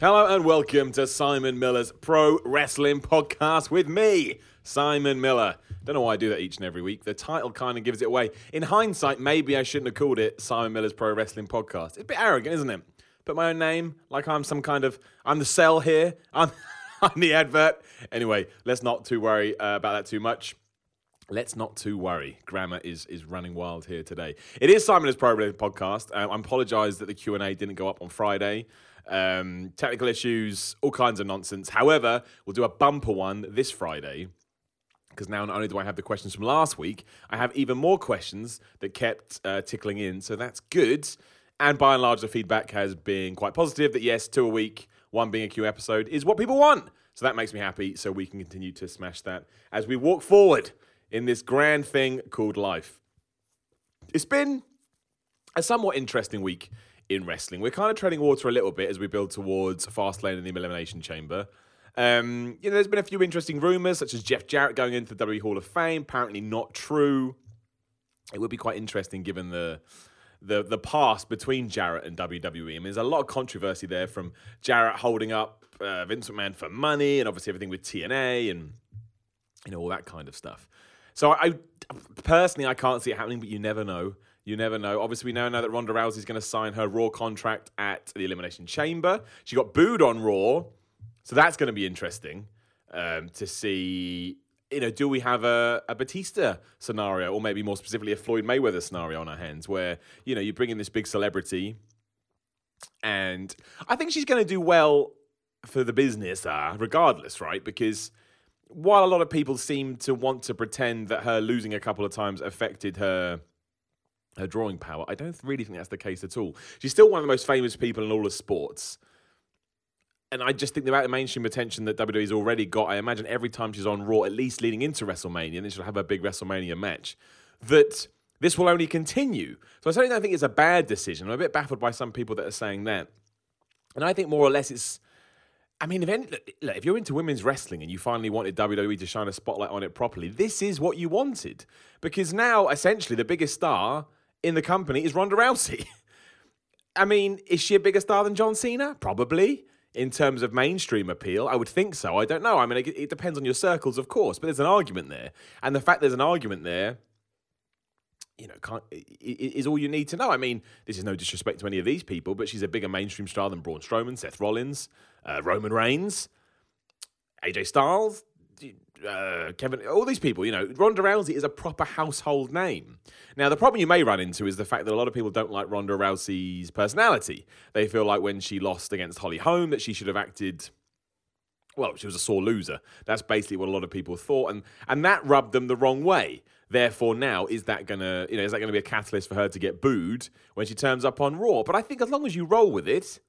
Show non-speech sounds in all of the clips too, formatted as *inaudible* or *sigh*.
Hello and welcome to Simon Miller's Pro Wrestling Podcast with me, Simon Miller. Don't know why I do that each and every week. The title kind of gives it away. In hindsight, maybe I shouldn't have called it Simon Miller's Pro Wrestling Podcast. It's a bit arrogant, isn't it? Put my own name like I'm some kind of I'm the cell here. I'm *laughs* I'm the advert. Anyway, let's not too worry uh, about that too much. Let's not too worry. Grammar is is running wild here today. It is Simon's Pro Wrestling Podcast. Um, I apologise that the Q and A didn't go up on Friday. Um, technical issues, all kinds of nonsense. However, we'll do a bumper one this Friday because now not only do I have the questions from last week, I have even more questions that kept uh, tickling in. So that's good. And by and large, the feedback has been quite positive that yes, two a week, one being a Q episode, is what people want. So that makes me happy. So we can continue to smash that as we walk forward in this grand thing called life. It's been a somewhat interesting week in wrestling. We're kind of treading water a little bit as we build towards Fastlane and the Elimination Chamber. Um, you know, there's been a few interesting rumors, such as Jeff Jarrett going into the WWE Hall of Fame. Apparently, not true. It would be quite interesting given the the the past between Jarrett and WWE. I mean, there's a lot of controversy there from Jarrett holding up uh, Vince McMahon for money, and obviously everything with TNA and you know all that kind of stuff. So I, I personally I can't see it happening, but you never know. You never know. Obviously, we now know that Ronda Rousey is going to sign her Raw contract at the Elimination Chamber. She got booed on Raw, so that's going to be interesting um, to see. You know, do we have a, a Batista scenario, or maybe more specifically a Floyd Mayweather scenario on our hands, where you know you bring in this big celebrity, and I think she's going to do well for the business, uh, regardless, right? Because while a lot of people seem to want to pretend that her losing a couple of times affected her her drawing power. I don't really think that's the case at all. She's still one of the most famous people in all of sports. And I just think about the mainstream attention that WWE's already got, I imagine every time she's on Raw, at least leading into WrestleMania, and then she'll have a big WrestleMania match, that this will only continue. So I certainly don't think it's a bad decision. I'm a bit baffled by some people that are saying that. And I think more or less it's. I mean, if, any, look, if you're into women's wrestling and you finally wanted WWE to shine a spotlight on it properly, this is what you wanted. Because now, essentially, the biggest star in the company is Ronda Rousey. *laughs* I mean, is she a bigger star than John Cena? Probably. In terms of mainstream appeal, I would think so. I don't know. I mean, it, it depends on your circles, of course, but there's an argument there. And the fact there's an argument there, you know, can't, is all you need to know. I mean, this is no disrespect to any of these people, but she's a bigger mainstream star than Braun Strowman, Seth Rollins, uh, Roman Reigns, AJ Styles, uh, Kevin, all these people, you know, Ronda Rousey is a proper household name. Now, the problem you may run into is the fact that a lot of people don't like Ronda Rousey's personality. They feel like when she lost against Holly Holm that she should have acted. Well, she was a sore loser. That's basically what a lot of people thought, and and that rubbed them the wrong way. Therefore, now is that gonna, you know, is that gonna be a catalyst for her to get booed when she turns up on Raw? But I think as long as you roll with it,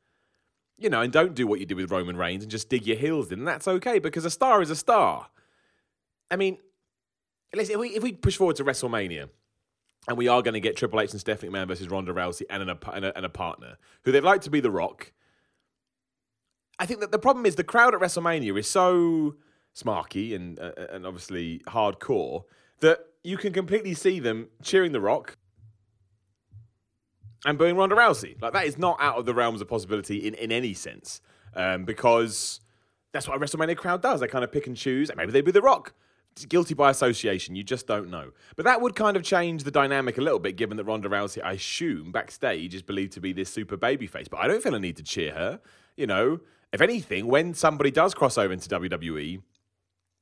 you know, and don't do what you did with Roman Reigns and just dig your heels in, that's okay because a star is a star. I mean, let's, if, we, if we push forward to WrestleMania, and we are going to get Triple H and Stephanie McMahon versus Ronda Rousey and, an, and, a, and a partner who they'd like to be The Rock. I think that the problem is the crowd at WrestleMania is so smarky and uh, and obviously hardcore that you can completely see them cheering The Rock and booing Ronda Rousey. Like that is not out of the realms of possibility in, in any sense, um, because that's what a WrestleMania crowd does. They kind of pick and choose, and maybe they boo The Rock. Guilty by association. You just don't know. But that would kind of change the dynamic a little bit, given that Ronda Rousey, I assume, backstage is believed to be this super babyface. But I don't feel a need to cheer her. You know, if anything, when somebody does cross over into WWE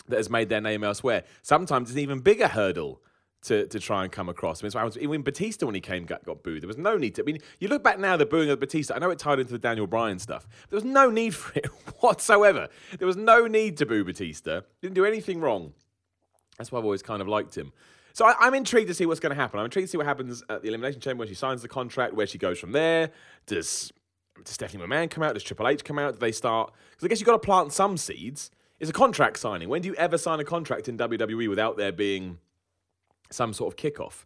that has made their name elsewhere, sometimes it's an even bigger hurdle to, to try and come across. I mean, even Batista when he came got, got booed. There was no need to. I mean, you look back now, the booing of Batista. I know it tied into the Daniel Bryan stuff. There was no need for it *laughs* whatsoever. There was no need to boo Batista. Didn't do anything wrong. That's why I've always kind of liked him. So I, am intrigued to see what's going to happen. I'm intrigued to see what happens at the Elimination Chamber when she signs the contract, where she goes from there. Does, does Stephanie McMahon come out? Does Triple H come out? Do they start? Because I guess you've got to plant some seeds is a contract signing. When do you ever sign a contract in WWE without there being some sort of kickoff?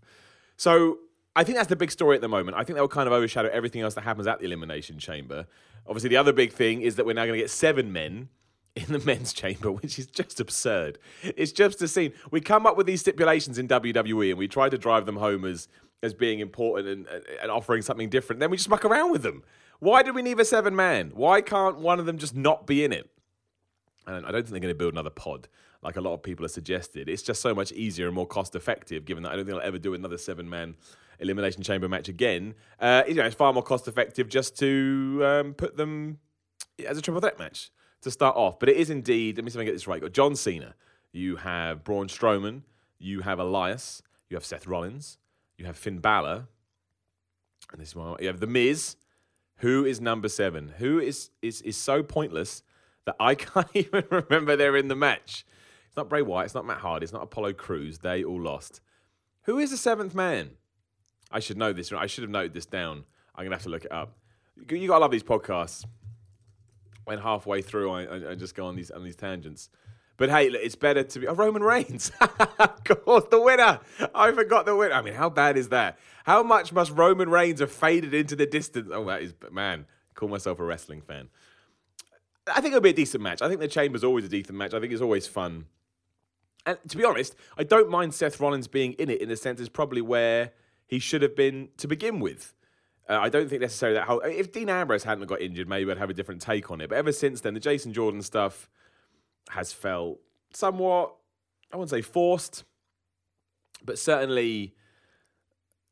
So I think that's the big story at the moment. I think that will kind of overshadow everything else that happens at the Elimination Chamber. Obviously, the other big thing is that we're now going to get seven men in the men's chamber, *laughs* which is just absurd. It's just a scene. We come up with these stipulations in WWE and we try to drive them home as, as being important and, and offering something different. Then we just muck around with them. Why do we need a seven man? Why can't one of them just not be in it? And I don't think they're going to build another pod like a lot of people have suggested. It's just so much easier and more cost effective, given that I don't think I'll ever do another seven man elimination chamber match again. Uh, you know, it's far more cost effective just to um, put them as a triple threat match to start off. But it is indeed, let me see if I get this right. You've got John Cena, you have Braun Strowman, you have Elias, you have Seth Rollins, you have Finn Balor, and this one, you have The Miz. Who is number seven? Who is is is so pointless that I *laughs* can't even remember they're in the match. It's not Bray Wyatt, it's not Matt Hardy, it's not Apollo Crews. They all lost. Who is the seventh man? I should know this. I should have noted this down. I'm gonna have to look it up. You gotta love these podcasts. When halfway through, I, I just go on these on these tangents. But hey, it's better to be oh, Roman Reigns. *laughs* of course, the winner. I forgot the winner. I mean, how bad is that? How much must Roman Reigns have faded into the distance? Oh, that is man. Call myself a wrestling fan. I think it'll be a decent match. I think the Chamber's always a decent match. I think it's always fun. And to be honest, I don't mind Seth Rollins being in it in the sense it's probably where he should have been to begin with. Uh, I don't think necessarily that whole. If Dean Ambrose hadn't got injured, maybe I'd have a different take on it. But ever since then, the Jason Jordan stuff has felt somewhat, I wouldn't say forced, but certainly.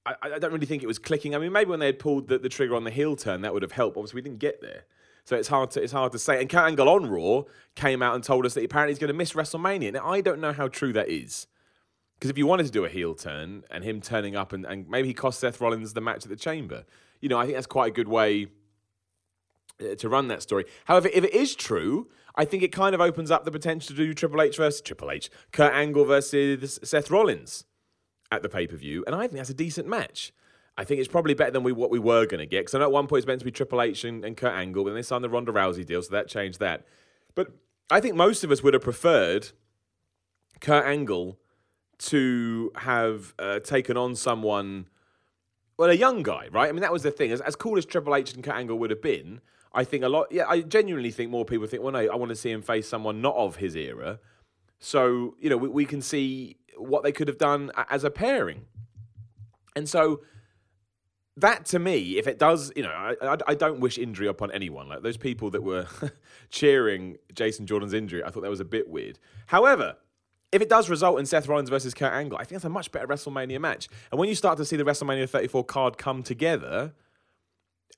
I, I don't really think it was clicking. I mean, maybe when they had pulled the, the trigger on the heel turn, that would have helped. Obviously, we didn't get there. So it's hard to it's hard to say. And Kurt Angle on Raw came out and told us that apparently he's going to miss WrestleMania. Now I don't know how true that is. Because if you wanted to do a heel turn and him turning up and, and maybe he cost Seth Rollins the match at the Chamber, you know, I think that's quite a good way uh, to run that story. However, if it is true, I think it kind of opens up the potential to do Triple H versus Triple H, Kurt Angle versus Seth Rollins at the pay per view, and I think that's a decent match. I think it's probably better than we what we were going to get. Because I know at one point it's meant to be Triple H and, and Kurt Angle, but then they signed the Ronda Rousey deal, so that changed that. But I think most of us would have preferred Kurt Angle to have uh, taken on someone, well, a young guy, right? I mean, that was the thing. As, as cool as Triple H and Kurt Angle would have been, I think a lot. Yeah, I genuinely think more people think, well, no, I want to see him face someone not of his era. So you know, we, we can see what they could have done as a pairing, and so that to me, if it does, you know, I, I, I, don't wish injury upon anyone. Like those people that were *laughs* cheering Jason Jordan's injury, I thought that was a bit weird. However, if it does result in Seth Rollins versus Kurt Angle, I think that's a much better WrestleMania match. And when you start to see the WrestleMania 34 card come together,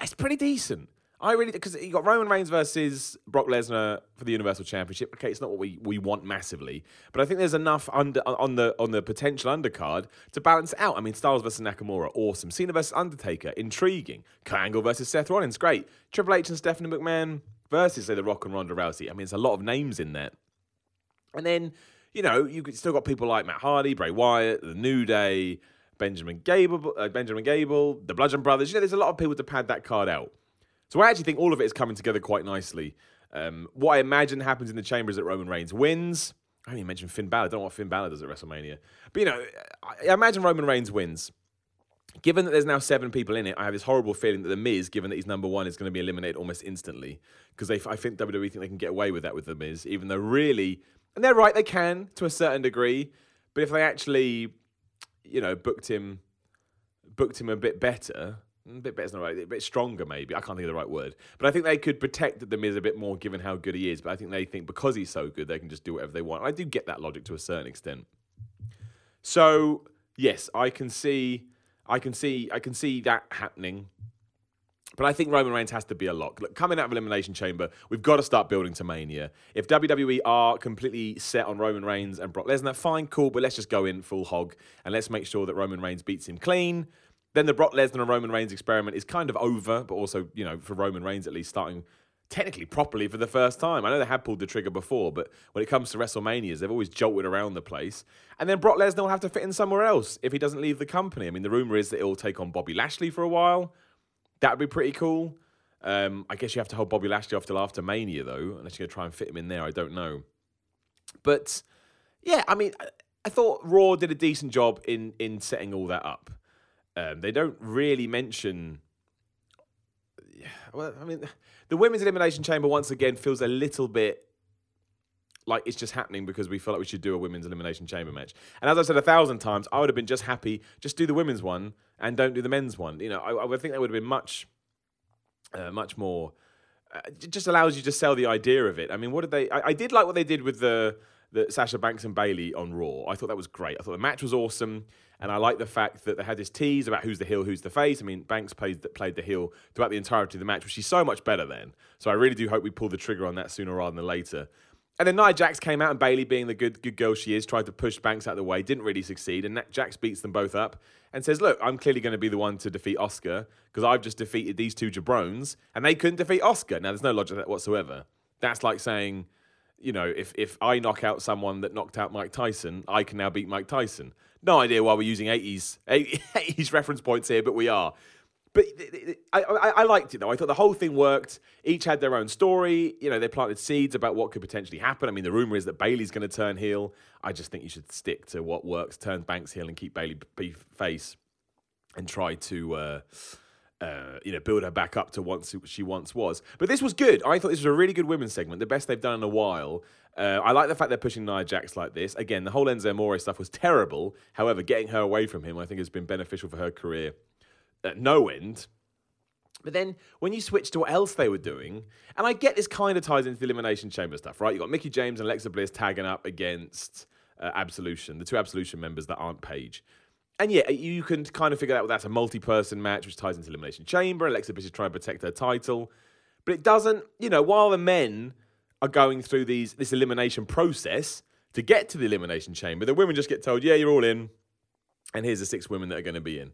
it's pretty decent. I really because you got Roman Reigns versus Brock Lesnar for the Universal Championship. Okay, it's not what we, we want massively, but I think there's enough under on the on the potential undercard to balance out. I mean, Styles versus Nakamura, awesome. Cena versus Undertaker, intriguing. Kurt Angle versus Seth Rollins, great. Triple H and Stephanie McMahon versus say The Rock and Ronda Rousey. I mean, there's a lot of names in there, and then you know you still got people like Matt Hardy, Bray Wyatt, The New Day. Benjamin Gable, uh, Benjamin Gable, the Bludgeon Brothers. You know, there's a lot of people to pad that card out. So I actually think all of it is coming together quite nicely. Um, what I imagine happens in the chamber is that Roman Reigns wins. I only mentioned Finn Balor. I don't know what Finn Balor does at WrestleMania. But, you know, I imagine Roman Reigns wins. Given that there's now seven people in it, I have this horrible feeling that The Miz, given that he's number one, is going to be eliminated almost instantly. Because I think WWE think they can get away with that with The Miz, even though really, and they're right, they can to a certain degree. But if they actually, you know, booked him, booked him a bit better, a bit better not right, a bit stronger maybe. I can't think of the right word, but I think they could protect the Miz a bit more given how good he is. But I think they think because he's so good, they can just do whatever they want. I do get that logic to a certain extent. So yes, I can see, I can see, I can see that happening. But I think Roman Reigns has to be a lock. Look, coming out of Elimination Chamber, we've got to start building to Mania. If WWE are completely set on Roman Reigns and Brock Lesnar, fine, cool, but let's just go in full hog and let's make sure that Roman Reigns beats him clean then the Brock Lesnar and Roman Reigns experiment is kind of over, but also, you know, for Roman Reigns at least starting technically properly for the first time. I know they had pulled the trigger before, but when it comes to WrestleManias, they've always jolted around the place. And then Brock Lesnar will have to fit in somewhere else if he doesn't leave the company. I mean, the rumor is that he'll take on Bobby Lashley for a while. That would be pretty cool. Um, I guess you have to hold Bobby Lashley off till after Mania, though, unless you're going to try and fit him in there. I don't know. But yeah, I mean, I, thought Raw did a decent job in in setting all that up. Um, they don't really mention. Well, I mean, the women's elimination chamber once again feels a little bit like it's just happening because we feel like we should do a women's elimination chamber match. And as I said a thousand times, I would have been just happy just do the women's one and don't do the men's one. You know, I, I would think that would have been much, uh, much more. Uh, it just allows you to sell the idea of it. I mean, what did they? I, I did like what they did with the the Sasha Banks and Bayley on Raw. I thought that was great. I thought the match was awesome, and I like the fact that they had this tease about who's the heel, who's the face. I mean, Banks played played the heel throughout the entirety of the match, which she's so much better then. So I really do hope we pull the trigger on that sooner rather than later. And then Nia Jax came out, and Bayley, being the good good girl she is, tried to push Banks out of the way, didn't really succeed. And Jax beats them both up and says, "Look, I'm clearly going to be the one to defeat Asuka because I've just defeated these two jabrones, and they couldn't defeat Asuka." Now, there's no logic to that whatsoever. That's like saying, you know, if if I knock out someone that knocked out Mike Tyson, I can now beat Mike Tyson. No idea why we're using 80s 80s *laughs* reference points here, but we are. But I, I, I, liked it though. I thought the whole thing worked. Each had their own story. You know, they planted seeds about what could potentially happen. I mean, the rumor is that Bayley's going to turn heel. I just think you should stick to what works. Turn Banks heel and keep Bailey Bayley face, and try to. Uh, uh, you know, build her back up to once she once was. But this was good. I thought this was a really good women's segment, the best they've done in a while. Uh, I like the fact they're pushing Nia Jax like this. Again, the whole Enzo Amore stuff was terrible. However, getting her away from him, I think, has been beneficial for her career at no end. But then when you switch to what else they were doing, and I get this kind of ties into the Elimination Chamber stuff, right? You've got Mickie James and Alexa Bliss tagging up against uh, Absolution, the two Absolution members that aren't Paige. And yeah, you can kind of figure out well, that's a multi person match, which ties into Elimination Chamber. Alexa Bliss is trying to protect her title. But it doesn't, you know, while the men are going through these this elimination process to get to the Elimination Chamber, the women just get told, yeah, you're all in, and here's the six women that are going to be in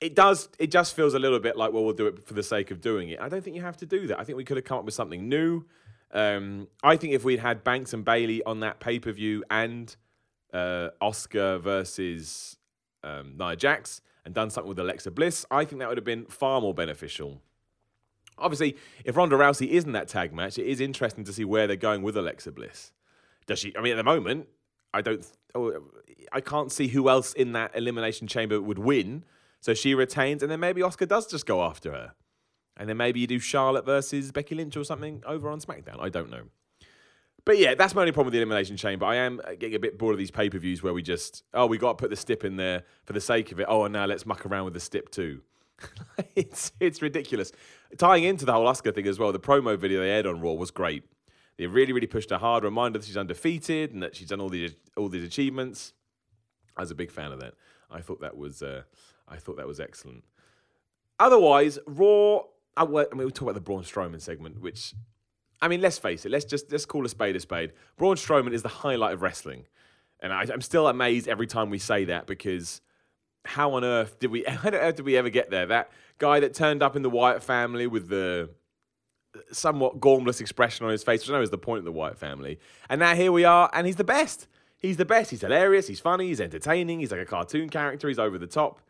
it does it just feels a little bit like well we'll do it for the sake of doing it. I don't think you have to do that. I think we could have come up with something new. Um, i think if we'd had banks and bayley on that pay-per-view and uh, asuka versus um, nia jax and done something with alexa bliss i think that would have been far more beneficial. Obviously if ronda rousey isn't that tag match it is interesting to see where they're going with alexa bliss. Does she i mean at the moment i don't oh, i can't see who else in that elimination chamber would win so she retains, and then maybe Asuka does just go after her. And then maybe you do Charlotte versus Becky Lynch or something over on SmackDown. I don't know. But yeah, that's my only problem with the Elimination Chamber. I am getting a bit bored of these pay per views where we just, oh, we got to put the stip in there for the sake of it. Oh, and now let's muck around with the stip too. *laughs* it's it's ridiculous. Tying into the whole Asuka thing as well, the promo video they aired on Raw was great. They really, really pushed her hard. Reminder that she's undefeated and that she's done all these all these achievements. I was a big fan of that. I thought that was uh, I thought that was excellent. Otherwise, Raw. Uh, I mean, we talk about the Braun Strowman segment, which, I mean, let's face it. Let's just let's call a spade a spade. Braun Strowman is the highlight of wrestling, and I, am still amazed every time we say that because how on earth did we? *laughs* How on earth did we ever get there? That guy that turned up in the Wyatt family with the somewhat gormless expression on his face, which I know is the point of the Wyatt family, and now here we are, and he's the best. He's the best. He's hilarious. He's funny. He's entertaining. He's like a cartoon character. He's over the top.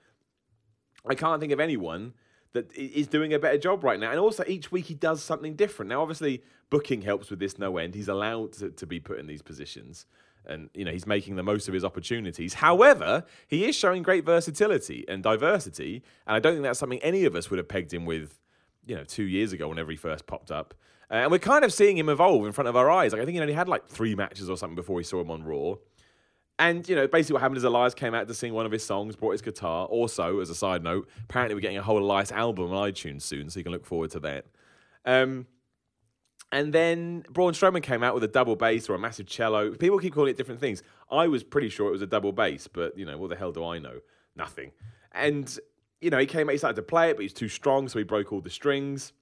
I can't think of anyone that is doing a better job right now. And also, each week he does something different. Now, obviously, booking helps with this no end. He's allowed to, to be put in these positions. And, you know, he's making the most of his opportunities. However, he is showing great versatility and diversity. And I don't think that's something any of us would have pegged him with, you know, two years ago whenever he first popped up. Uh, and we're kind of seeing him evolve in front of our eyes. Like, I think he only had like three matches or something before we saw him on Raw. And you know, basically, what happened is Elias came out to sing one of his songs, brought his guitar. Also, as a side note, apparently we're getting a whole Elias album on iTunes soon, so you can look forward to that. Um, and then Braun Strowman came out with a double bass or a massive cello. People keep calling it different things. I was pretty sure it was a double bass, but you know, what the hell do I know? Nothing. And you know, he came out, he started to play it, but he's too strong, so he broke all the strings.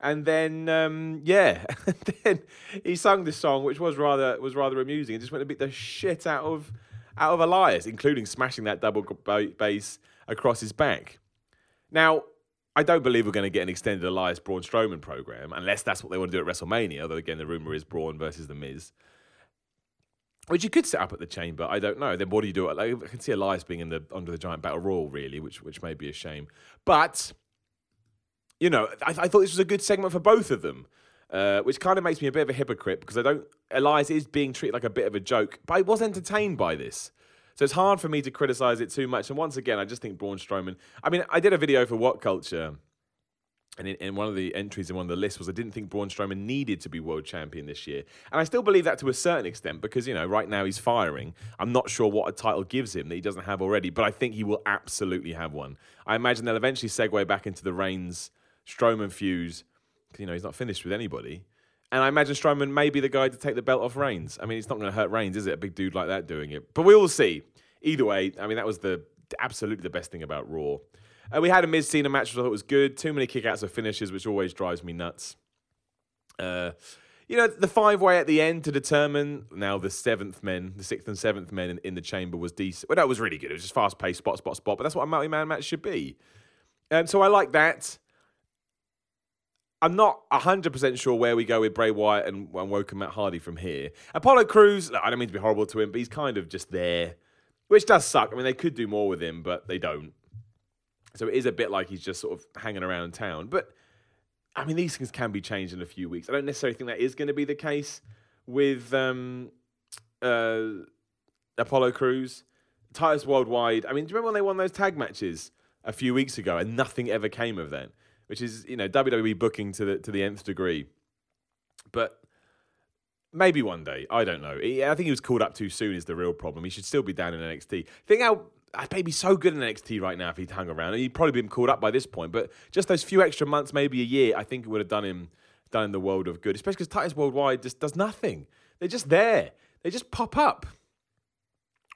And then, um, yeah, *laughs* then he sung this song, which was rather was rather amusing, and just went to beat the shit out of out of Elias, including smashing that double bass across his back. Now, I don't believe we're going to get an extended Elias Braun Strowman program, unless that's what they want to do at WrestleMania. Although again, the rumor is Braun versus the Miz, which you could set up at the Chamber. I don't know. Then what do you do? Like, I can see Elias being in the Andre the Giant Battle Royal, really, which which may be a shame, but you know, I, I, thought this was a good segment for both of them. uh, which kind of makes me a bit of a hypocrite because I don't. Elias is being treated like a bit of a joke, but I was entertained by this. So it's hard for me to criticize it too much. And once again, I just think Braun Strowman. I mean, I did a video for WhatCulture and in, in, one of the entries in one of the lists was I didn't think Braun Strowman needed to be world champion this year. And I still believe that to a certain extent because, you know, right now he's firing. I'm not sure what a title gives him that he doesn't have already, but I think he will absolutely have one. I imagine they'll eventually segue back into the Reigns Strowman fuse because, you know, he's not finished with anybody. And I imagine Strowman may be the guy to take the belt off Reigns. I mean, it's not going to hurt Reigns, is it? A big dude like that doing it. But we will see. Either way, I mean, that was the absolutely the best thing about Raw. Uh, we had a Miz Cena match, which I thought was good. Too many kickouts of finishes, which always drives me nuts. Uh, you know, the five way at the end to determine now the seventh men, the sixth and seventh men in, in the chamber was decent. Well, that was really good. It was just fast paced, spot, spot, spot. But that's what a multi man match should be. Um, so I like that. I'm not 100% sure where we go with Bray Wyatt and, and Woken Matt Hardy from here. Apollo Crews, I don't mean to be horrible to him, but he's kind of just there, which does suck. I mean, they could do more with him, but they don't. So it is a bit like he's just sort of hanging around town. But I mean, these things can be changed in a few weeks. I don't necessarily think that is going to be the case with um, uh, Apollo Crews. Titus Worldwide. I mean, do you remember when they won those tag matches a few weeks ago and nothing ever came of that? Which is, you know, WWE booking to the to the nth degree. But maybe one day. I don't know. I think he was called up too soon. Is the real problem. He should still be down in NXT. Think how I'd maybe so good in NXT right now if he'd hung around. He'd probably been called up by this point, but just those few extra months, maybe a year, I think it would have done him done in the world of good. Especially because Titus Worldwide just does nothing. They're just there. They just pop up.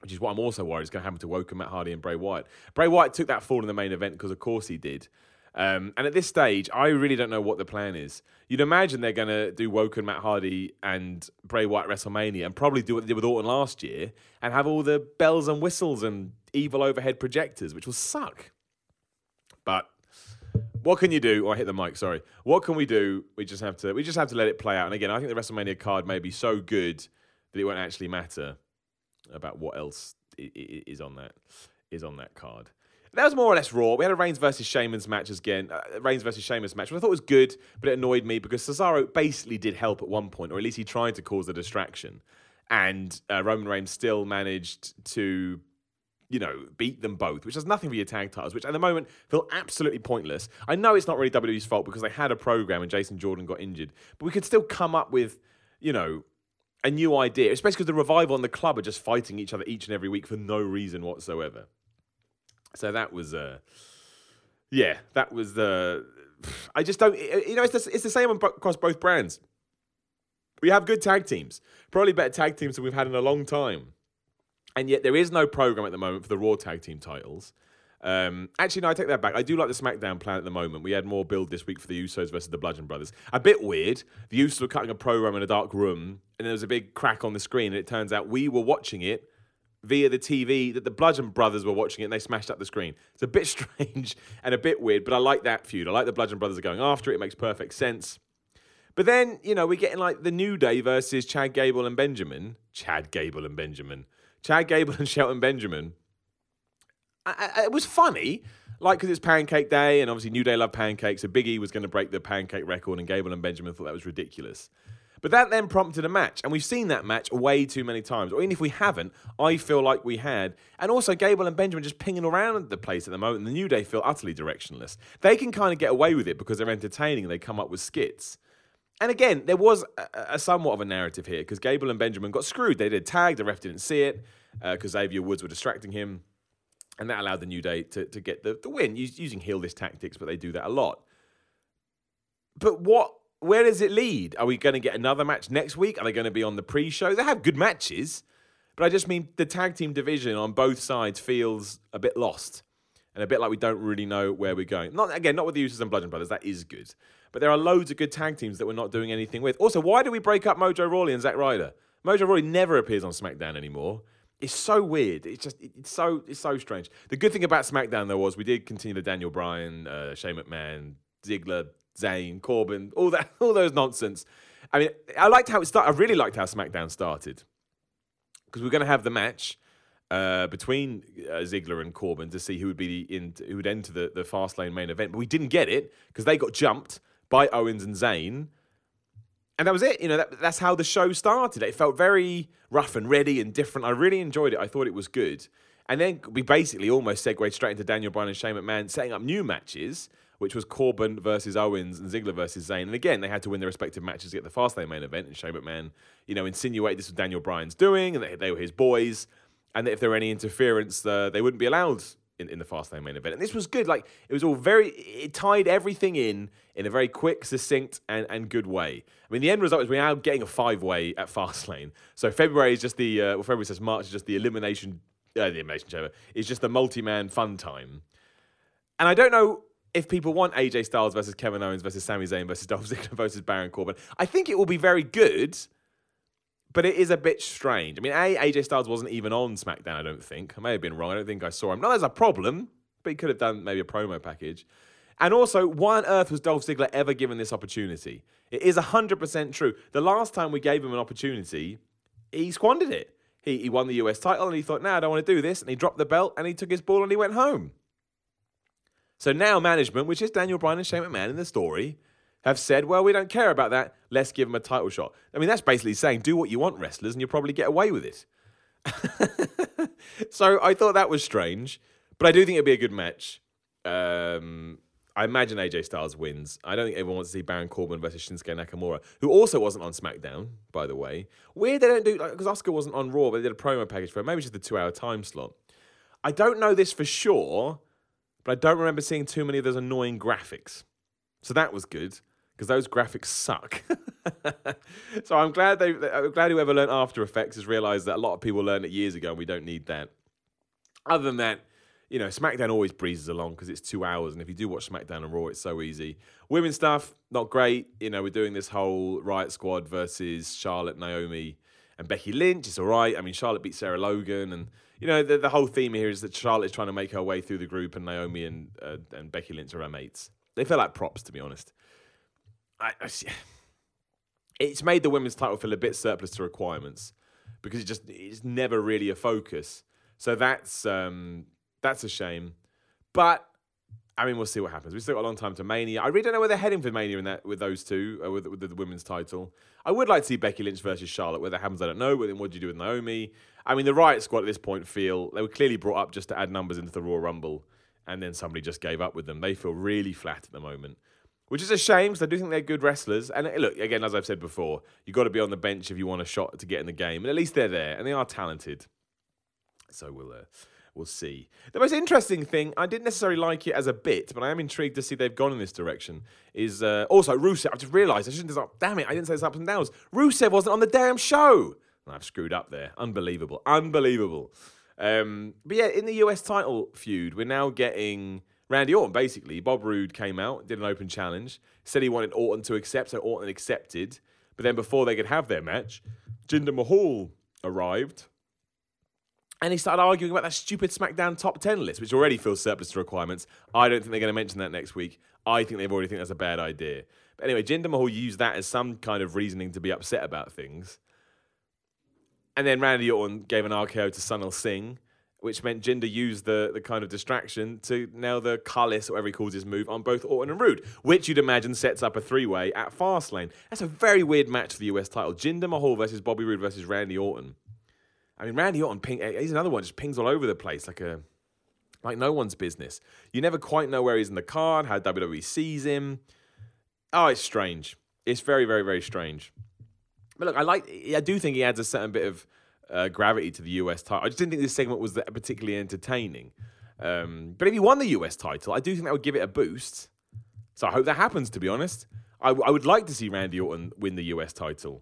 Which is what I'm also worried is going to happen to Woken, Matt Hardy, and Bray Wyatt. Bray Wyatt took that fall in the main event because, of course, he did. Um, and at this stage, I really don't know what the plan is. You'd imagine they're going to do Woken, Matt Hardy, and Bray Wyatt WrestleMania and probably do what they did with Orton last year and have all the bells and whistles and evil overhead projectors, which will suck. But what can you do? Oh, I hit the mic. Sorry. What can we do? We just have to. We just have to let it play out. And again, I think the WrestleMania card may be so good that it won't actually matter about what else is on that is on that card. That was more or less raw. We had a Reigns versus Sheamus match again. Uh, Reigns versus Sheamus match, which I thought was good, but it annoyed me because Cesaro basically did help at one point, or at least he tried to cause a distraction. And uh, Roman Reigns still managed to, you know, beat them both, which has nothing for your tag titles, which at the moment feel absolutely pointless. I know it's not really WWE's fault because they had a program and Jason Jordan got injured, but we could still come up with, you know, a new idea, especially because the revival and the club are just fighting each other each and every week for no reason whatsoever. So that was, uh, yeah, that was the. I just don't. You know, it's the, it's the same across both brands. We have good tag teams, probably better tag teams than we've had in a long time, and yet there is no program at the moment for the Raw tag team titles. Um, actually, no, I take that back. I do like the SmackDown plan at the moment. We had more build this week for the Usos versus the Bludgeon Brothers. A bit weird. The Usos were cutting a program in a dark room, and there was a big crack on the screen, and it turns out we were watching it via the TV that the Bludgeon Brothers were watching it and they smashed up the screen. It's a bit *laughs* strange and a bit weird, but I like that feud. I like the Bludgeon Brothers are going after it. It makes perfect sense. But then, you know, we're getting like the New Day versus Chad Gable and Benjamin. Chad Gable and Benjamin. Chad Gable *laughs* and Shelton Benjamin. I, I, it was funny, like because it's Pancake Day, and obviously New Day love pancakes. So Big E was going to break the pancake record, and Gable and Benjamin thought that was ridiculous. But that then prompted a match, and we've seen that match way too many times. Or even if we haven't, I feel like we had. And also, Gable and Benjamin just pinging around the place at the moment. And the New Day feel utterly directionless. They can kind of get away with it because they're entertaining and they come up with skits. And again, there was a, a somewhat of a narrative here because Gable and Benjamin got screwed. They did tag, the ref didn't see it because uh, Xavier Woods were distracting him. And that allowed the New Day to, to get the, the win using heel list tactics, but they do that a lot. But what where does it lead? Are we going to get another match next week? Are they going to be on the pre-show? They have good matches, but I just mean the tag team division on both sides feels a bit lost and a bit like we don't really know where we're going. Not again, not with the Usos and Bludgeon Brothers. That is good, but there are loads of good tag teams that we're not doing anything with. Also, why do we break up Mojo Rawley and Zack Ryder? Mojo Rawley never appears on SmackDown anymore. It's so weird. It's just it's so it's so strange. The good thing about SmackDown though was we did continue the Daniel Bryan, uh, Shane McMahon, Ziggler Zayn, Corbin, all that, *laughs* all those nonsense. I mean, I liked how it started. I really liked how SmackDown started because we are going to have the match uh, between uh, Ziggler and Corbin to see who would be in who would enter the the Fastlane main event, but we didn't get it because they got jumped by Owens and Zayn. and that was it. You know, that, that's how the show started. It felt very rough and ready and different. I really enjoyed it. I thought it was good. And then we basically almost segued straight into Daniel Bryan and Shane McMahon setting up new matches, which was Corbin versus Owens and Ziggler versus Zayn. And again, they had to win their respective matches to get the Fastlane main event. And Shane McMahon, you know, insinuated this was Daniel Bryan's doing, and they, they were his boys, and that if there were any interference, uh, they wouldn't be allowed in, in the Fastlane main event. And this was good. Like it was all very. It tied everything in in a very quick, succinct, and, and good way. I mean, the end result is we're now getting a five way at Fastlane. So February is just the. Uh, well, February says March is just the elimination uh, the Elimination Chamber is just the multi-man fun time. And I don't know if people want AJ Styles versus Kevin Owens versus Sami Zayn versus Dolph Ziggler *laughs* versus Baron Corbin. I think it will be very good, but it is a bit strange. I mean, A, AJ Styles wasn't even on SmackDown, I don't think. I may have been wrong. I don't think I saw him. Not there's a problem, but he could have done maybe a promo package. And also, why on earth was Dolph Ziggler ever given this opportunity? It is 100% true. The last time we gave him an opportunity, he squandered it. He, he won the US title and he thought, nah, I don't want to do this. And he dropped the belt and he took his ball and he went home. So now management, which is Daniel Bryan and Shane McMahon in the story, have said, well, we don't care about that. Let's give them a title shot. I mean, that's basically saying, do what you want, wrestlers, and you'll probably get away with it. *laughs* so I thought that was strange, but I do think it'd be a good match. Um, I imagine AJ Styles wins. I don't think everyone wants to see Baron Corbin versus Shinsuke Nakamura, who also wasn't on SmackDown, by the way. Weird they don't do because like, Asuka wasn't on Raw, but they did a promo package for it. Maybe just the two-hour time slot. I don't know this for sure, but I don't remember seeing too many of those annoying graphics. So that was good because those graphics suck. *laughs* so I'm glad they. I'm glad whoever learned After Effects has realised that a lot of people learned it years ago, and we don't need that. Other than that you know, SmackDown always breezes along because it's two hours, and if you do watch SmackDown and Raw, it's so easy. Women's stuff, not great. You know, we're doing this whole Riot Squad versus Charlotte, Naomi, and Becky Lynch. It's all right. I mean, Charlotte beat Sarah Logan, and you know, the, the whole theme here is that Charlotte is trying to make her way through the group, and Naomi and uh, and Becky Lynch are her mates. They feel like props, to be honest. I, I, it's made the women's title feel a bit surplus to requirements because it just it's never really a focus. So that's um, that's a shame. But I mean, we'll see what happens. We've still got a long time to Mania. I really don't know where they're heading for Mania in that with those two, uh, with, with the, the, women's title. I would like to see Becky Lynch versus Charlotte. Whether that happens, I don't know. But then what do you do with Naomi? I mean, the Riot Squad at this point feel they were clearly brought up just to add numbers into the Royal Rumble, and then somebody just gave up with them. They feel really flat at the moment, which is a shame because I do think they're good wrestlers. And uh, look, again, as I've said before, you've got to be on the bench if you want a shot to get in the game, and at least they're there and they are talented. So we'll. Uh, we'll see. The most interesting thing, I didn't necessarily like it as a bit, but I am intrigued to see they've gone in this direction. Is uh, also Rusev. I just realised I shouldn't have. Damn it! I didn't say this ups and downs. Rusev wasn't on the damn show. I've screwed up there. Unbelievable. Unbelievable. Um, but yeah, in the US title feud, we're now getting Randy Orton. Basically, Bob Roode came out, did an open challenge, said he wanted Orton to accept, so Orton accepted. But then before they could have their match, Jinder Mahal arrived and he started arguing about that stupid SmackDown top 10 list, which already feels surplus to requirements. I don't think they're going to mention that next week. I think they've already think that's a bad idea. But anyway, Jinder Mahal used that as some kind of reasoning to be upset about things. And then Randy Orton gave an RKO to Sunil Singh, which meant Jinder used the, the kind of distraction to nail the Khallas, or whatever he calls his move, on both Orton and Roode, which you'd imagine sets up a three way at Fastlane. That's a very weird match for the US title. Jinder Mahal versus Bobby Roode versus Randy Orton. I mean, Randy Orton, ping, he's another one, just pings all over the place like a like no one's business. You never quite know where he's in the card, how WWE sees him. Oh, it's strange. It's very, very, very strange. But look, I like. I do think he adds a certain bit of uh, gravity to the US title. I just didn't think this segment was particularly entertaining. Um, but if he won the US title, I do think that would give it a boost. So I hope that happens. To be honest, I, I would like to see Randy Orton win the US title.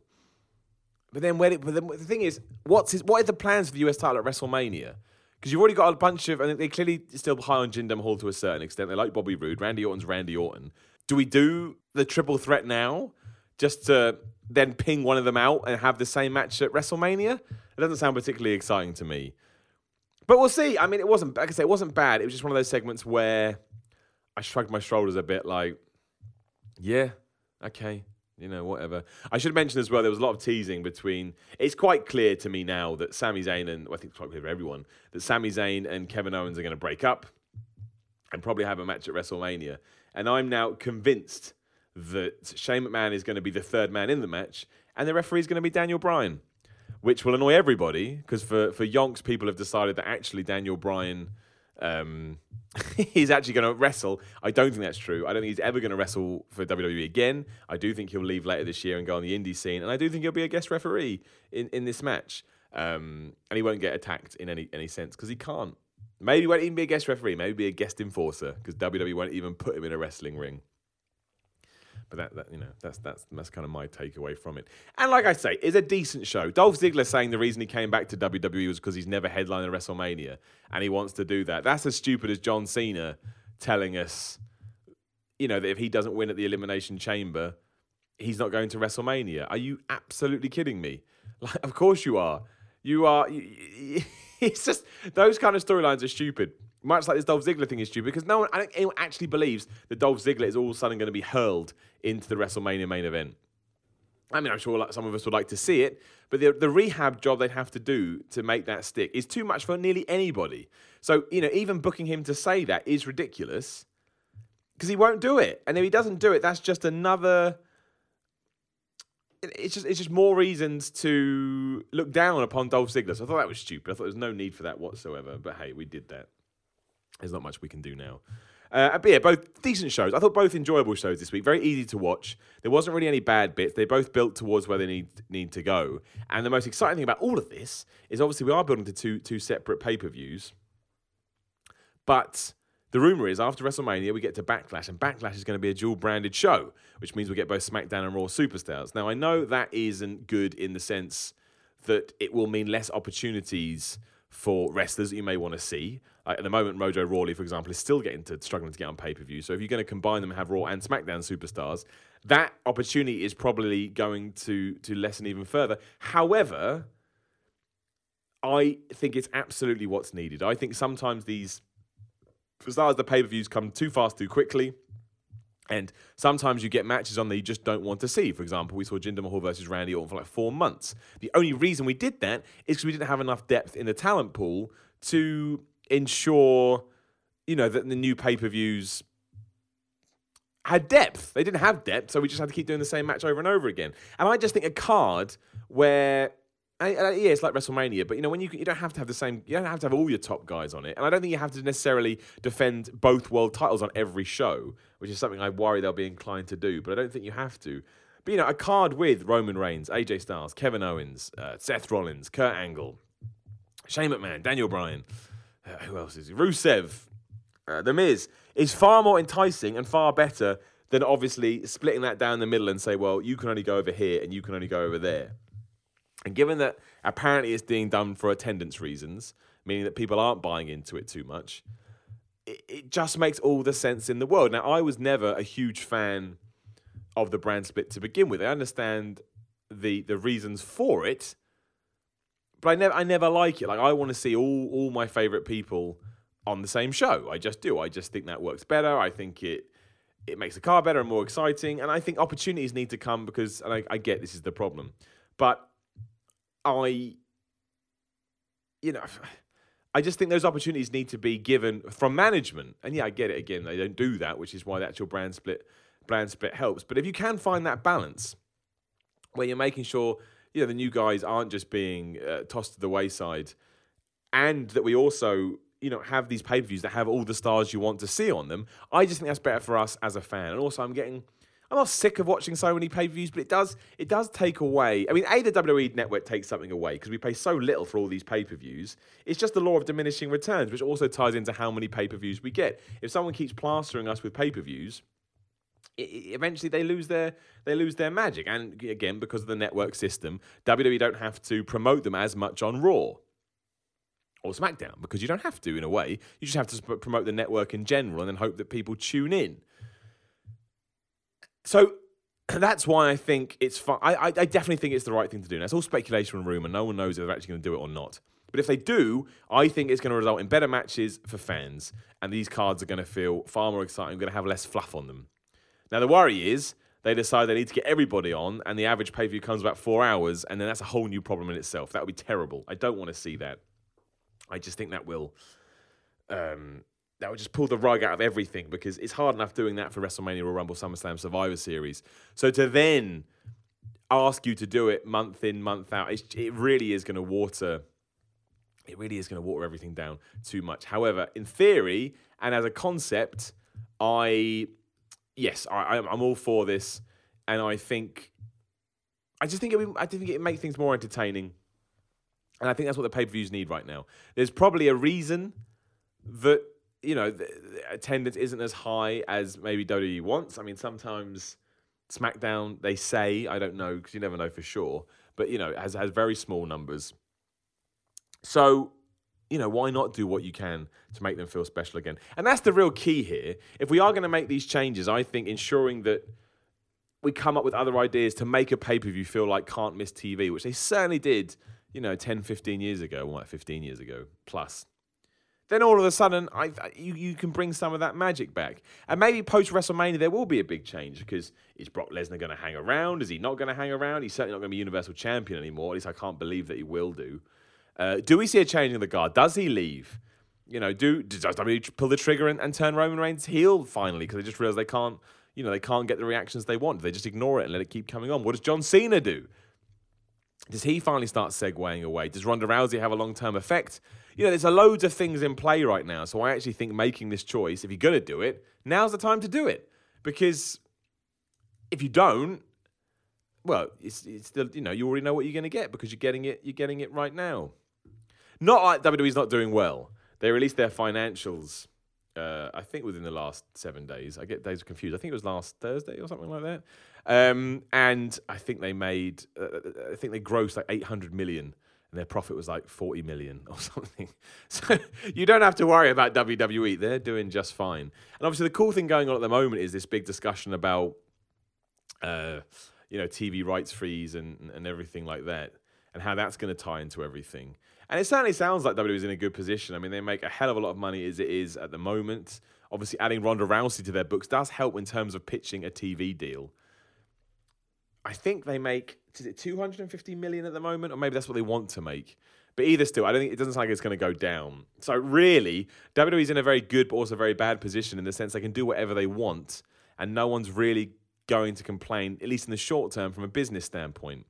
But then, but the thing is, what's his, what are the plans for the US title at WrestleMania? Because you've already got a bunch of, and they clearly still high on Jinder Mahal to a certain extent. They like Bobby Roode. Randy Orton's Randy Orton. Do we do the triple threat now, just to then ping one of them out and have the same match at WrestleMania? It doesn't sound particularly exciting to me. But we'll see. I mean, it wasn't, like I say, it wasn't bad. It was just one of those segments where I shrugged my shoulders a bit, like, yeah, okay, you know, whatever. I should mention as well, there was a lot of teasing between. It's quite clear to me now that Sami Zayn and well, I think it's quite clear for everyone that Sami Zayn and Kevin Owens are going to break up and probably have a match at WrestleMania. And I'm now convinced that Shane McMahon is going to be the third man in the match, and the referee is going to be Daniel Bryan, which will annoy everybody because for for Yonks, people have decided that actually Daniel Bryan. Um, *laughs* he's actually going to wrestle. I don't think that's true. I don't think he's ever going to wrestle for WWE again. I do think he'll leave later this year and go on the indie scene, and I do think he'll be a guest referee in, in this match. Um, and he won't get attacked in any any sense because he can't. Maybe he won't even be a guest referee. Maybe be a guest enforcer because WWE won't even put him in a wrestling ring. But that, that, you know, that's that's that's kind of my takeaway from it. And like I say, it's a decent show. Dolph Ziggler saying the reason he came back to WWE was because he's never headlined a WrestleMania and he wants to do that. That's as stupid as John Cena telling us, you know, that if he doesn't win at the Elimination Chamber, he's not going to WrestleMania. Are you absolutely kidding me? *laughs* Like, of course you are. You are. *laughs* it's just those kind of storylines are stupid. Much like this Dolph Ziggler thing is stupid because no one, I don't anyone actually believes that Dolph Ziggler is all of a sudden going to be hurled into the WrestleMania main event. I mean, I'm sure like some of us would like to see it, but the, the rehab job they'd have to do to make that stick is too much for nearly anybody. So, you know, even booking him to say that is ridiculous because he won't do it. And if he doesn't do it, that's just another. It's just it's just more reasons to look down upon Dolph Ziggler. So I thought that was stupid. I thought there was no need for that whatsoever. But hey, we did that. There's not much we can do now. Uh, but yeah, both decent shows. I thought both enjoyable shows this week. Very easy to watch. There wasn't really any bad bits. They both built towards where they need need to go. And the most exciting thing about all of this is obviously we are building to two two separate pay per views. But the rumor is after WrestleMania we get to Backlash, and Backlash is going to be a dual branded show, which means we get both SmackDown and Raw superstars. Now I know that isn't good in the sense that it will mean less opportunities for wrestlers that you may want to see. At the moment, Mojo Rawley, for example, is still getting to struggling to get on pay per view. So if you're going to combine them and have Raw and SmackDown superstars, that opportunity is probably going to to lessen even further. However, I think it's absolutely what's needed. I think sometimes these, as far as the pay per views come too fast, too quickly. And sometimes you get matches on that you just don't want to see. For example, we saw Jinder Mahal versus Randy Orton for like four months. The only reason we did that is because we didn't have enough depth in the talent pool to ensure, you know, that the new pay per views had depth. They didn't have depth, so we just had to keep doing the same match over and over again. And I just think a card where yeah, it's like WrestleMania, but you know when you you don't have to have the same, you don't have to have all your top guys on it, and I don't think you have to necessarily defend both world titles on every show, which is something I worry they'll be inclined to do. But I don't think you have to. But you know, a card with Roman Reigns, AJ Styles, Kevin Owens, uh, Seth Rollins, Kurt Angle, Shane McMahon, Daniel Bryan, uh, who else is he? Rusev, uh, The Miz is far more enticing and far better than obviously splitting that down the middle and say, well, you can only go over here and you can only go over there. And given that apparently it's being done for attendance reasons, meaning that people aren't buying into it too much, it, it just makes all the sense in the world. Now, I was never a huge fan of the brand split to begin with. I understand the the reasons for it, but I never I never like it. Like I want to see all all my favorite people on the same show. I just do. I just think that works better. I think it it makes the car better and more exciting. And I think opportunities need to come because and I, I get this is the problem, but I, you know, I just think those opportunities need to be given from management. And yeah, I get it. Again, they don't do that, which is why the actual brand split brand split helps. But if you can find that balance where you're making sure you know the new guys aren't just being uh, tossed to the wayside, and that we also you know have these pay per views that have all the stars you want to see on them, I just think that's better for us as a fan. And also, I'm getting I'm not sick of watching so many pay per views, but it does it does take away. I mean, a the WWE network takes something away because we pay so little for all these pay per views. It's just the law of diminishing returns, which also ties into how many pay per views we get. If someone keeps plastering us with pay per views, eventually they lose their they lose their magic. And again, because of the network system, WWE don't have to promote them as much on Raw or SmackDown because you don't have to in a way. You just have to promote the network in general and then hope that people tune in. So *clears throat* that's why I think it's. I, I, I, definitely think it's the right thing to do. Now, it's all speculation and rumor. No one knows if they're actually going to do it or not. But if they do, I think it's going to result in better matches for fans, and these cards are going to feel far more exciting, going to have less fluff on them. Now, the worry is they decide they need to get everybody on, and the average pay per view comes about four hours, and then that's a whole new problem in itself. That would be terrible. I don't want to see that. I just think that will um, that would just pull the rug out of everything because it's hard enough doing that for WrestleMania or Rumble, SummerSlam, Survivor Series. So to then ask you to do it month in, month out, it really is going to water. It really is going to water everything down too much. However, in theory and as a concept, I yes, I, I'm all for this, and I think I just think it, I think it make things more entertaining, and I think that's what the pay per views need right now. There's probably a reason that you know the, the attendance isn't as high as maybe WWE wants. I mean, sometimes SmackDown they say I don't know because you never know for sure, but you know has has very small numbers. So you know, why not do what you can to make them feel special again? And that's the real key here. If we are going to make these changes, I think ensuring that we come up with other ideas to make a pay per view feel like can't miss TV, which they certainly did, you know, 10, 15 years ago, what, 15 years ago plus. Then all of a sudden, I, you, you can bring some of that magic back. And maybe post WrestleMania, there will be a big change because is Brock Lesnar going to hang around? Is he not going to hang around? He's certainly not going to be Universal Champion anymore. At least I can't believe that he will do. Uh, do we see a change in the guard? Does he leave? You know, do does WWE pull the trigger and, and turn Roman Reigns heel finally because they just realize they can't, you know, they can't get the reactions they want. They just ignore it and let it keep coming on. What does John Cena do? Does he finally start segueing away? Does Ronda Rousey have a long term effect? You know, there's a loads of things in play right now. So I actually think making this choice, if you're going to do it, now's the time to do it. Because if you don't, well, it's, it's still, you know, you already know what you're going to get because you're getting it, you're getting it right now. Not like WWE's not doing well. They released their financials, uh, I think within the last seven days. I get days confused. I think it was last Thursday or something like that. Um, and I think they made, uh, I think they grossed like 800 million and their profit was like 40 million *laughs* or something. So you don't have to worry about WWE. They're doing just fine. And obviously, the cool thing going on at the moment is this big discussion about, uh, you know, TV rights fees and, and everything like that, and how that's going to tie into everything. And it certainly sounds like WWE is in a good position. I mean, they make a hell of a lot of money as it is at the moment. Obviously, adding Ronda Rousey to their books does help in terms of pitching a TV deal. I think they make is it 250 million at the moment, or maybe that's what they want to make. But either still, I don't think it doesn't sound like it's going to go down. So really, WWE's in a very good but also very bad position in the sense they can do whatever they want, and no one's really going to complain, at least in the short term, from a business standpoint.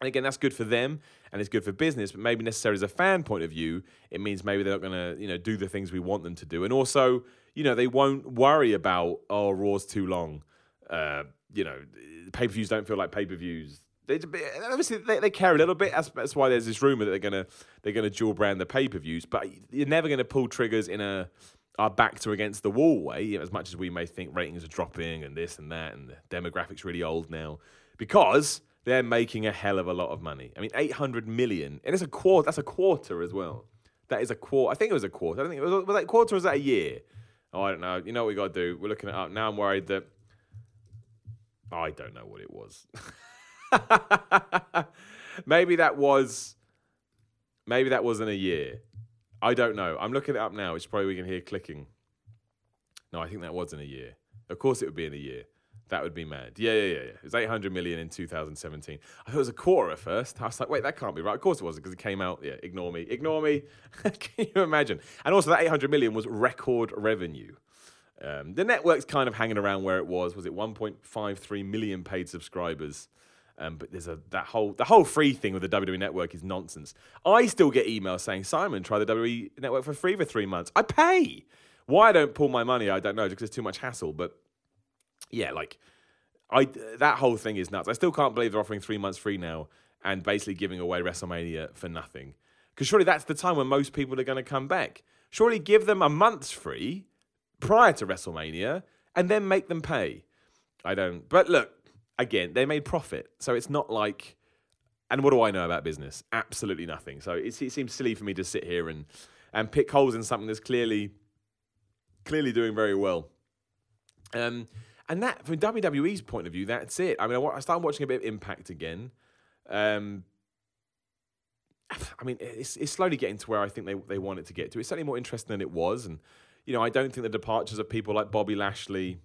And again, that's good for them and it's good for business, but maybe necessarily as a fan point of view, it means maybe they're not going to, you know, do the things we want them to do. And also, you know, they won't worry about, oh, Raw's too long. Uh, you know, pay per views don't feel like pay per views. Obviously they, they, care a little bit. That's, that's why there's this rumor that they're gonna they're gonna dual brand the pay per views. But you're never gonna pull triggers in a our backs are against the wall way. As much as we may think ratings are dropping and this and that and the demographics really old now, because they're making a hell of a lot of money. I mean, 800 million, and it's a quarter. That's a quarter as well. That is a quarter. I think it was a quarter. I don't think it was, was that quarter. Or was that a year? Oh, I don't know. You know what we got to do? We're looking it up now. I'm worried that I don't know what it was. *laughs* maybe that was. Maybe that wasn't a year. I don't know. I'm looking it up now. It's probably we can hear clicking. No, I think that wasn't a year. Of course, it would be in a year. That would be mad. Yeah, yeah, yeah, yeah. It was 800 million in 2017. I thought it was a quarter at first. I was like, wait, that can't be right. Of course it wasn't because it came out. Yeah, ignore me. Ignore me. *laughs* Can you imagine? And also, that 800 million was record revenue. Um, the network's kind of hanging around where it was. Was it 1.53 million paid subscribers? Um, but there's a that whole the whole free thing with the WWE network is nonsense. I still get emails saying, Simon, try the WWE network for free for three months. I pay. Why I don't pull my money, I don't know, because it's too much hassle. But yeah, like I that whole thing is nuts. I still can't believe they're offering three months free now and basically giving away WrestleMania for nothing. Because surely that's the time when most people are going to come back. Surely give them a month's free prior to WrestleMania and then make them pay. I don't. But look, again, they made profit, so it's not like. And what do I know about business? Absolutely nothing. So it, it seems silly for me to sit here and and pick holes in something that's clearly clearly doing very well. Um, and that, from WWE's point of view, that's it. I mean, I, I started watching a bit of Impact again. Um, *sighs* I mean, it's, it's slowly getting to where I think they, they want it to get to. It's certainly more interesting than it was. And, you know, I don't think the departures of people like Bobby Lashley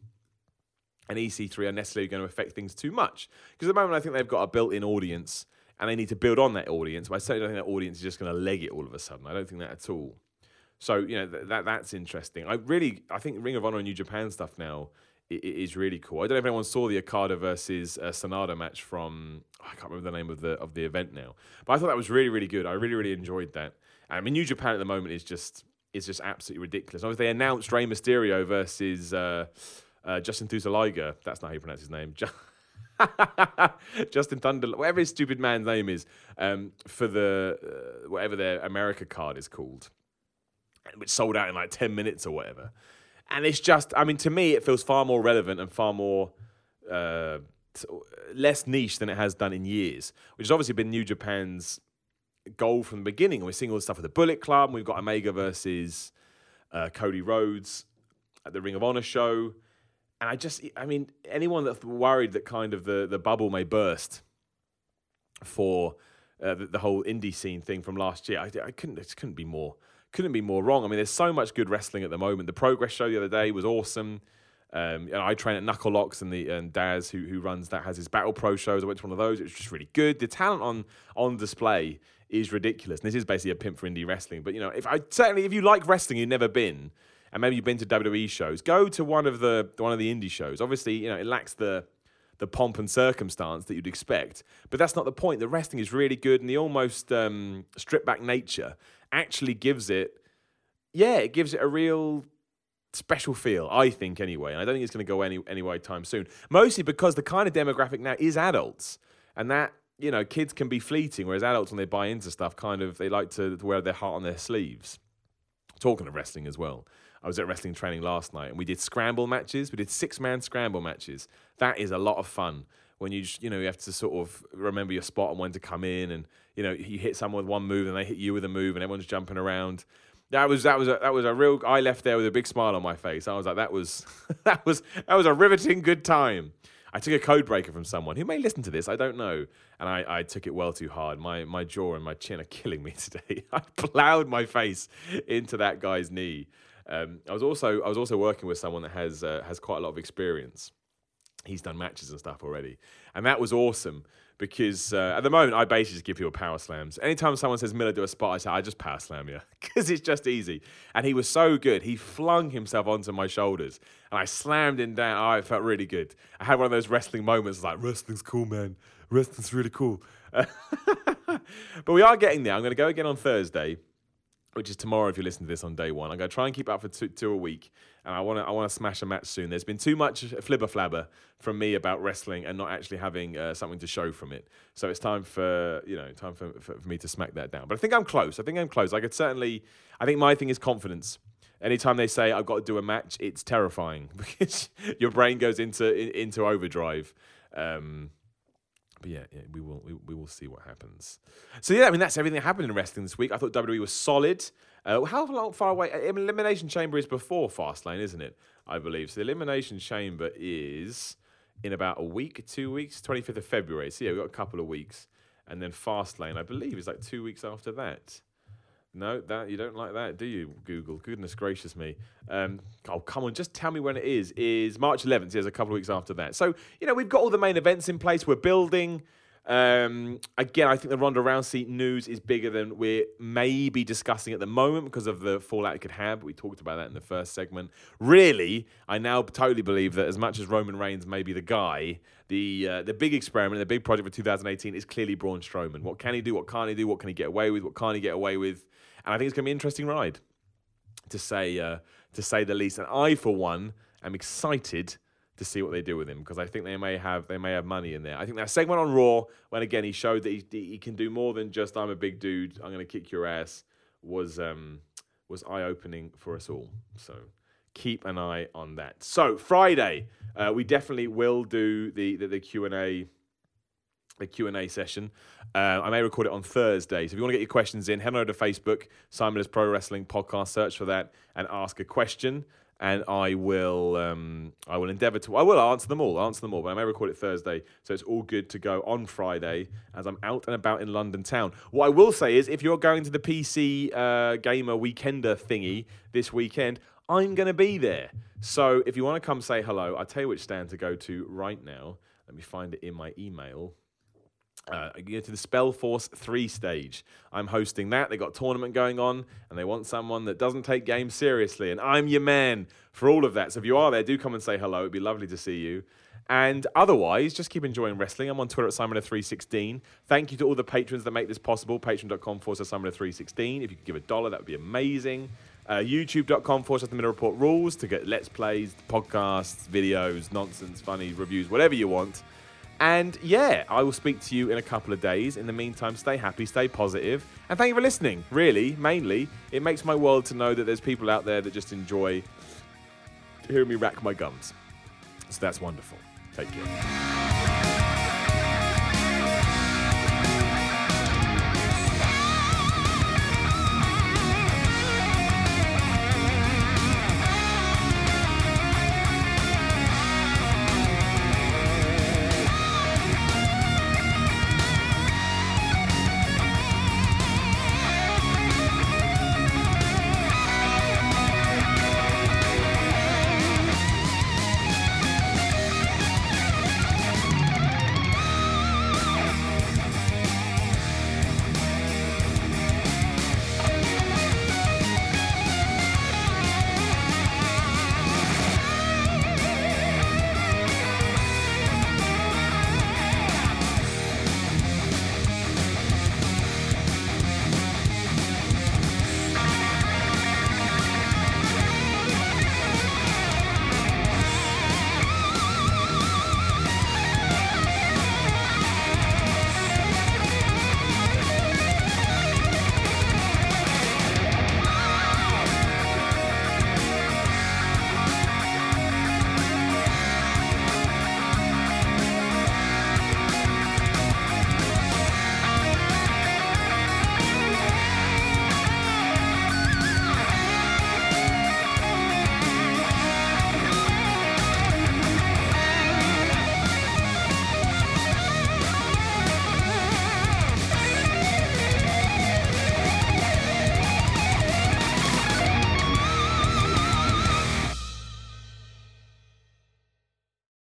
and EC3 are necessarily going to affect things too much. Because at the moment, I think they've got a built in audience and they need to build on that audience. But I certainly don't think that audience is just going to leg it all of a sudden. I don't think that at all. So you know th- that that's interesting. I really I think Ring of Honor and New Japan stuff now is really cool. I don't know if anyone saw the Okada versus uh, Sanada match from I can't remember the name of the of the event now, but I thought that was really really good. I really really enjoyed that. I mean New Japan at the moment is just is just absolutely ridiculous. Obviously they announced Rey Mysterio versus uh, uh, Justin Thusalaiga. That's not how you pronounce his name. *laughs* Ju- Justin Thunder, whatever his stupid man's name is, um, for the uh, whatever their America card is called, which sold out in like ten minutes or whatever. And it's just, I mean, to me, it feels far more relevant and far more uh, less niche than it has done in years, which has obviously been New Japan's goal from the beginning. And we're seeing all the stuff with the Bullet Club. We've got Omega versus uh, Cody Rhodes at the Ring of Honor show. And I just, I mean, anyone that's worried that kind of the, the bubble may burst for uh, the, the whole indie scene thing from last year, I, I couldn't, it couldn't be more, couldn't be more wrong. I mean, there's so much good wrestling at the moment. The Progress show the other day was awesome. Um, and I train at Knuckle Locks, and the and Daz, who who runs that, has his Battle Pro shows. I went to one of those; it was just really good. The talent on on display is ridiculous. And this is basically a pimp for indie wrestling. But you know, if I certainly if you like wrestling, you've never been, and maybe you've been to WWE shows, go to one of the one of the indie shows. Obviously, you know it lacks the the pomp and circumstance that you'd expect, but that's not the point. The wrestling is really good, and the almost um, stripped back nature actually gives it, yeah, it gives it a real special feel, I think, anyway. And I don't think it's going to go any anyway time soon. Mostly because the kind of demographic now is adults, and that you know, kids can be fleeting, whereas adults, when they buy into stuff, kind of they like to, wear their heart on their sleeves. Talking of wrestling as well, I was at wrestling training last night, and we did scramble matches. We did six man scramble matches. That is a lot of fun when you you know you have to sort of remember your spot and when to come in, and you know you hit someone with one move and they hit you with a move, and everyone's jumping around. That was that was a, that was a real. I left there with a big smile on my face. I was like, that was *laughs* that was that was a riveting good time. I took a code breaker from someone who may listen to this. I don't know, and I, I took it well too hard. My my jaw and my chin are *laughs* killing me today. *laughs* I plowed my face into that guy's knee. Um, I was also I was also working with someone that has uh, has quite a lot of experience. He's done matches and stuff already, and that was awesome because uh, at the moment I basically just give people power slams. Anytime someone says Miller do a spot, I say I just power slam you *laughs* because it's just easy. And he was so good, he flung himself onto my shoulders, and I slammed him down. Oh, it felt really good. I had one of those wrestling moments like wrestling's cool, man. Wrestling's really cool. *laughs* but we are getting there. I'm going to go again on Thursday which is tomorrow if you listen to this on day one. I'm going to try and keep up for two, two a week, and I want to I want to smash a match soon. There's been too much flibber flabber from me about wrestling and not actually having uh, something to show from it. So it's time for you know time for, for, for me to smack that down. But I think I'm close. I think I'm close. I could certainly. I think my thing is confidence. Anytime they say I've got to do a match, it's terrifying *laughs* because your brain goes into in, into overdrive. Um, but yeah, yeah, we will we, we will see what happens. So yeah, I mean that's everything that happened in wrestling this week. I thought WWE was solid. Uh, how long far away? uh, Elimination Chamber is before Fastlane, isn't it? I believe so. The Elimination Chamber is in about a week, two weeks, twenty fifth of February. So yeah, we've got a couple of weeks, and then Fastlane, I believe, is like two weeks after that. No, that you don't like that, do you? Google. Goodness gracious me. Um, oh, come on, just tell me when it is. Is March 11th? There's a couple of weeks after that. So you know we've got all the main events in place. We're building. Um, again, I think the Ronda Rousey news is bigger than we're maybe discussing at the moment because of the fallout it could have. We talked about that in the first segment. Really, I now totally believe that as much as Roman Reigns may be the guy, the uh, the big experiment, the big project for 2018 is clearly Braun Strowman. What can he do? What can't he do? What can he get away with? What can't he get away with? And I think it's going to be an interesting ride, to say uh, to say the least. And I, for one, am excited to see what they do with him because I think they may have they may have money in there. I think that segment on Raw, when again he showed that he, he can do more than just I'm a big dude, I'm going to kick your ass, was um, was eye opening for us all. So keep an eye on that. So Friday, uh, we definitely will do the the, the Q and A the Q&A session. Uh, I may record it on Thursday. So if you want to get your questions in, head on over to Facebook, Simon is Pro Wrestling Podcast, search for that and ask a question. And I will um, I will endeavour to I will answer them all, answer them all, but I may record it Thursday, so it's all good to go on Friday as I'm out and about in London town. What I will say is if you're going to the PC uh, Gamer Weekender thingy this weekend, I'm going to be there. So if you want to come say hello, I'll tell you which stand to go to right now. Let me find it in my email. Uh, to the Spellforce 3 stage. I'm hosting that. They got tournament going on and they want someone that doesn't take games seriously. And I'm your man for all of that. So if you are there, do come and say hello. It'd be lovely to see you. And otherwise, just keep enjoying wrestling. I'm on Twitter at Simon316. Thank you to all the patrons that make this possible. Patreon.com forward slash Simon316. If you could give a dollar, that would be amazing. Uh, YouTube.com forward slash The Middle Report rules to get Let's Plays, podcasts, videos, nonsense, funny reviews, whatever you want. And yeah, I will speak to you in a couple of days. In the meantime, stay happy, stay positive, and thank you for listening. Really, mainly, it makes my world to know that there's people out there that just enjoy hearing me rack my gums. So that's wonderful. Take care.